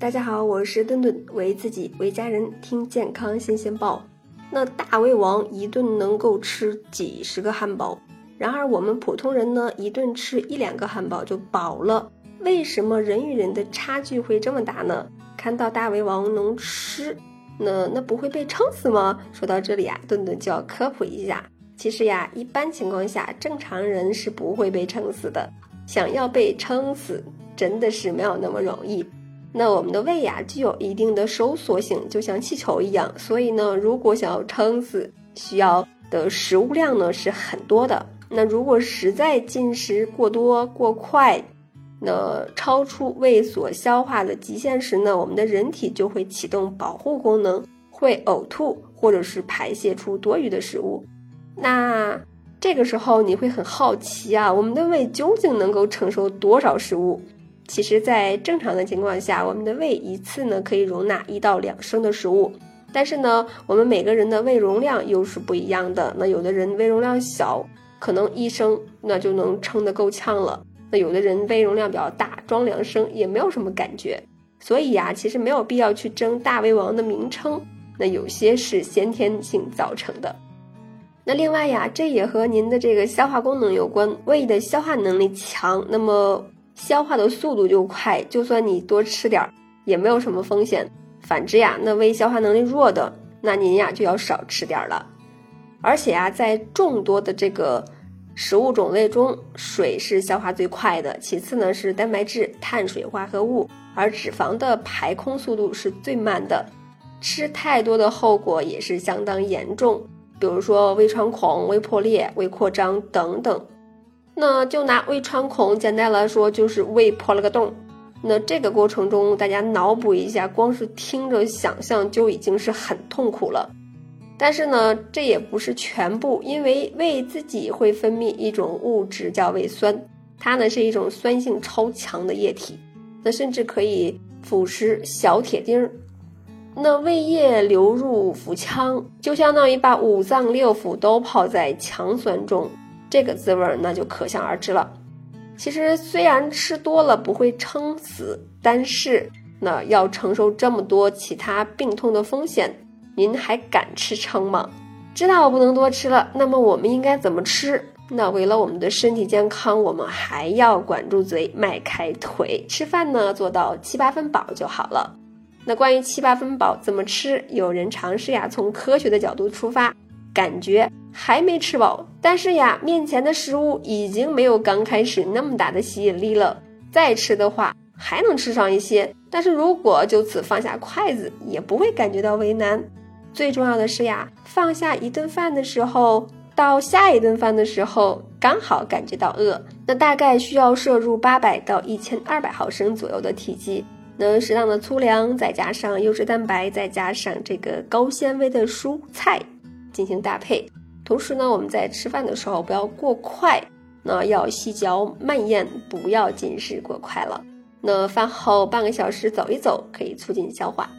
大家好，我是顿顿，为自己为家人听健康新鲜报。那大胃王一顿能够吃几十个汉堡，然而我们普通人呢，一顿吃一两个汉堡就饱了。为什么人与人的差距会这么大呢？看到大胃王能吃，那那不会被撑死吗？说到这里啊，顿顿就要科普一下，其实呀，一般情况下正常人是不会被撑死的。想要被撑死，真的是没有那么容易。那我们的胃呀，具有一定的收缩性，就像气球一样。所以呢，如果想要撑死，需要的食物量呢是很多的。那如果实在进食过多过快，那超出胃所消化的极限时呢，我们的人体就会启动保护功能，会呕吐或者是排泄出多余的食物。那这个时候你会很好奇啊，我们的胃究竟能够承受多少食物？其实，在正常的情况下，我们的胃一次呢可以容纳一到两升的食物。但是呢，我们每个人的胃容量又是不一样的。那有的人胃容量小，可能一升那就能撑得够呛了。那有的人胃容量比较大，装两升也没有什么感觉。所以呀，其实没有必要去争大胃王的名称。那有些是先天性造成的。那另外呀，这也和您的这个消化功能有关。胃的消化能力强，那么。消化的速度就快，就算你多吃点儿也没有什么风险。反之呀，那胃消化能力弱的，那您呀就要少吃点儿了。而且呀，在众多的这个食物种类中，水是消化最快的，其次呢是蛋白质、碳水化合物，而脂肪的排空速度是最慢的。吃太多的后果也是相当严重，比如说胃穿孔、胃破裂、胃扩张等等。那就拿胃穿孔简单来说，就是胃破了个洞。那这个过程中，大家脑补一下，光是听着想象就已经是很痛苦了。但是呢，这也不是全部，因为胃自己会分泌一种物质叫胃酸，它呢是一种酸性超强的液体，那甚至可以腐蚀小铁钉。那胃液流入腹腔，就相当于把五脏六腑都泡在强酸中。这个滋味那就可想而知了。其实虽然吃多了不会撑死，但是那要承受这么多其他病痛的风险，您还敢吃撑吗？知道不能多吃了，那么我们应该怎么吃？那为了我们的身体健康，我们还要管住嘴，迈开腿，吃饭呢做到七八分饱就好了。那关于七八分饱怎么吃，有人尝试呀，从科学的角度出发。感觉还没吃饱，但是呀，面前的食物已经没有刚开始那么大的吸引力了。再吃的话，还能吃上一些，但是如果就此放下筷子，也不会感觉到为难。最重要的是呀，放下一顿饭的时候，到下一顿饭的时候，刚好感觉到饿。那大概需要摄入八百到一千二百毫升左右的体积，能适当的粗粮，再加上优质蛋白，再加上这个高纤维的蔬菜。进行搭配，同时呢，我们在吃饭的时候不要过快，那要细嚼慢咽，不要进食过快了。那饭后半个小时走一走，可以促进消化。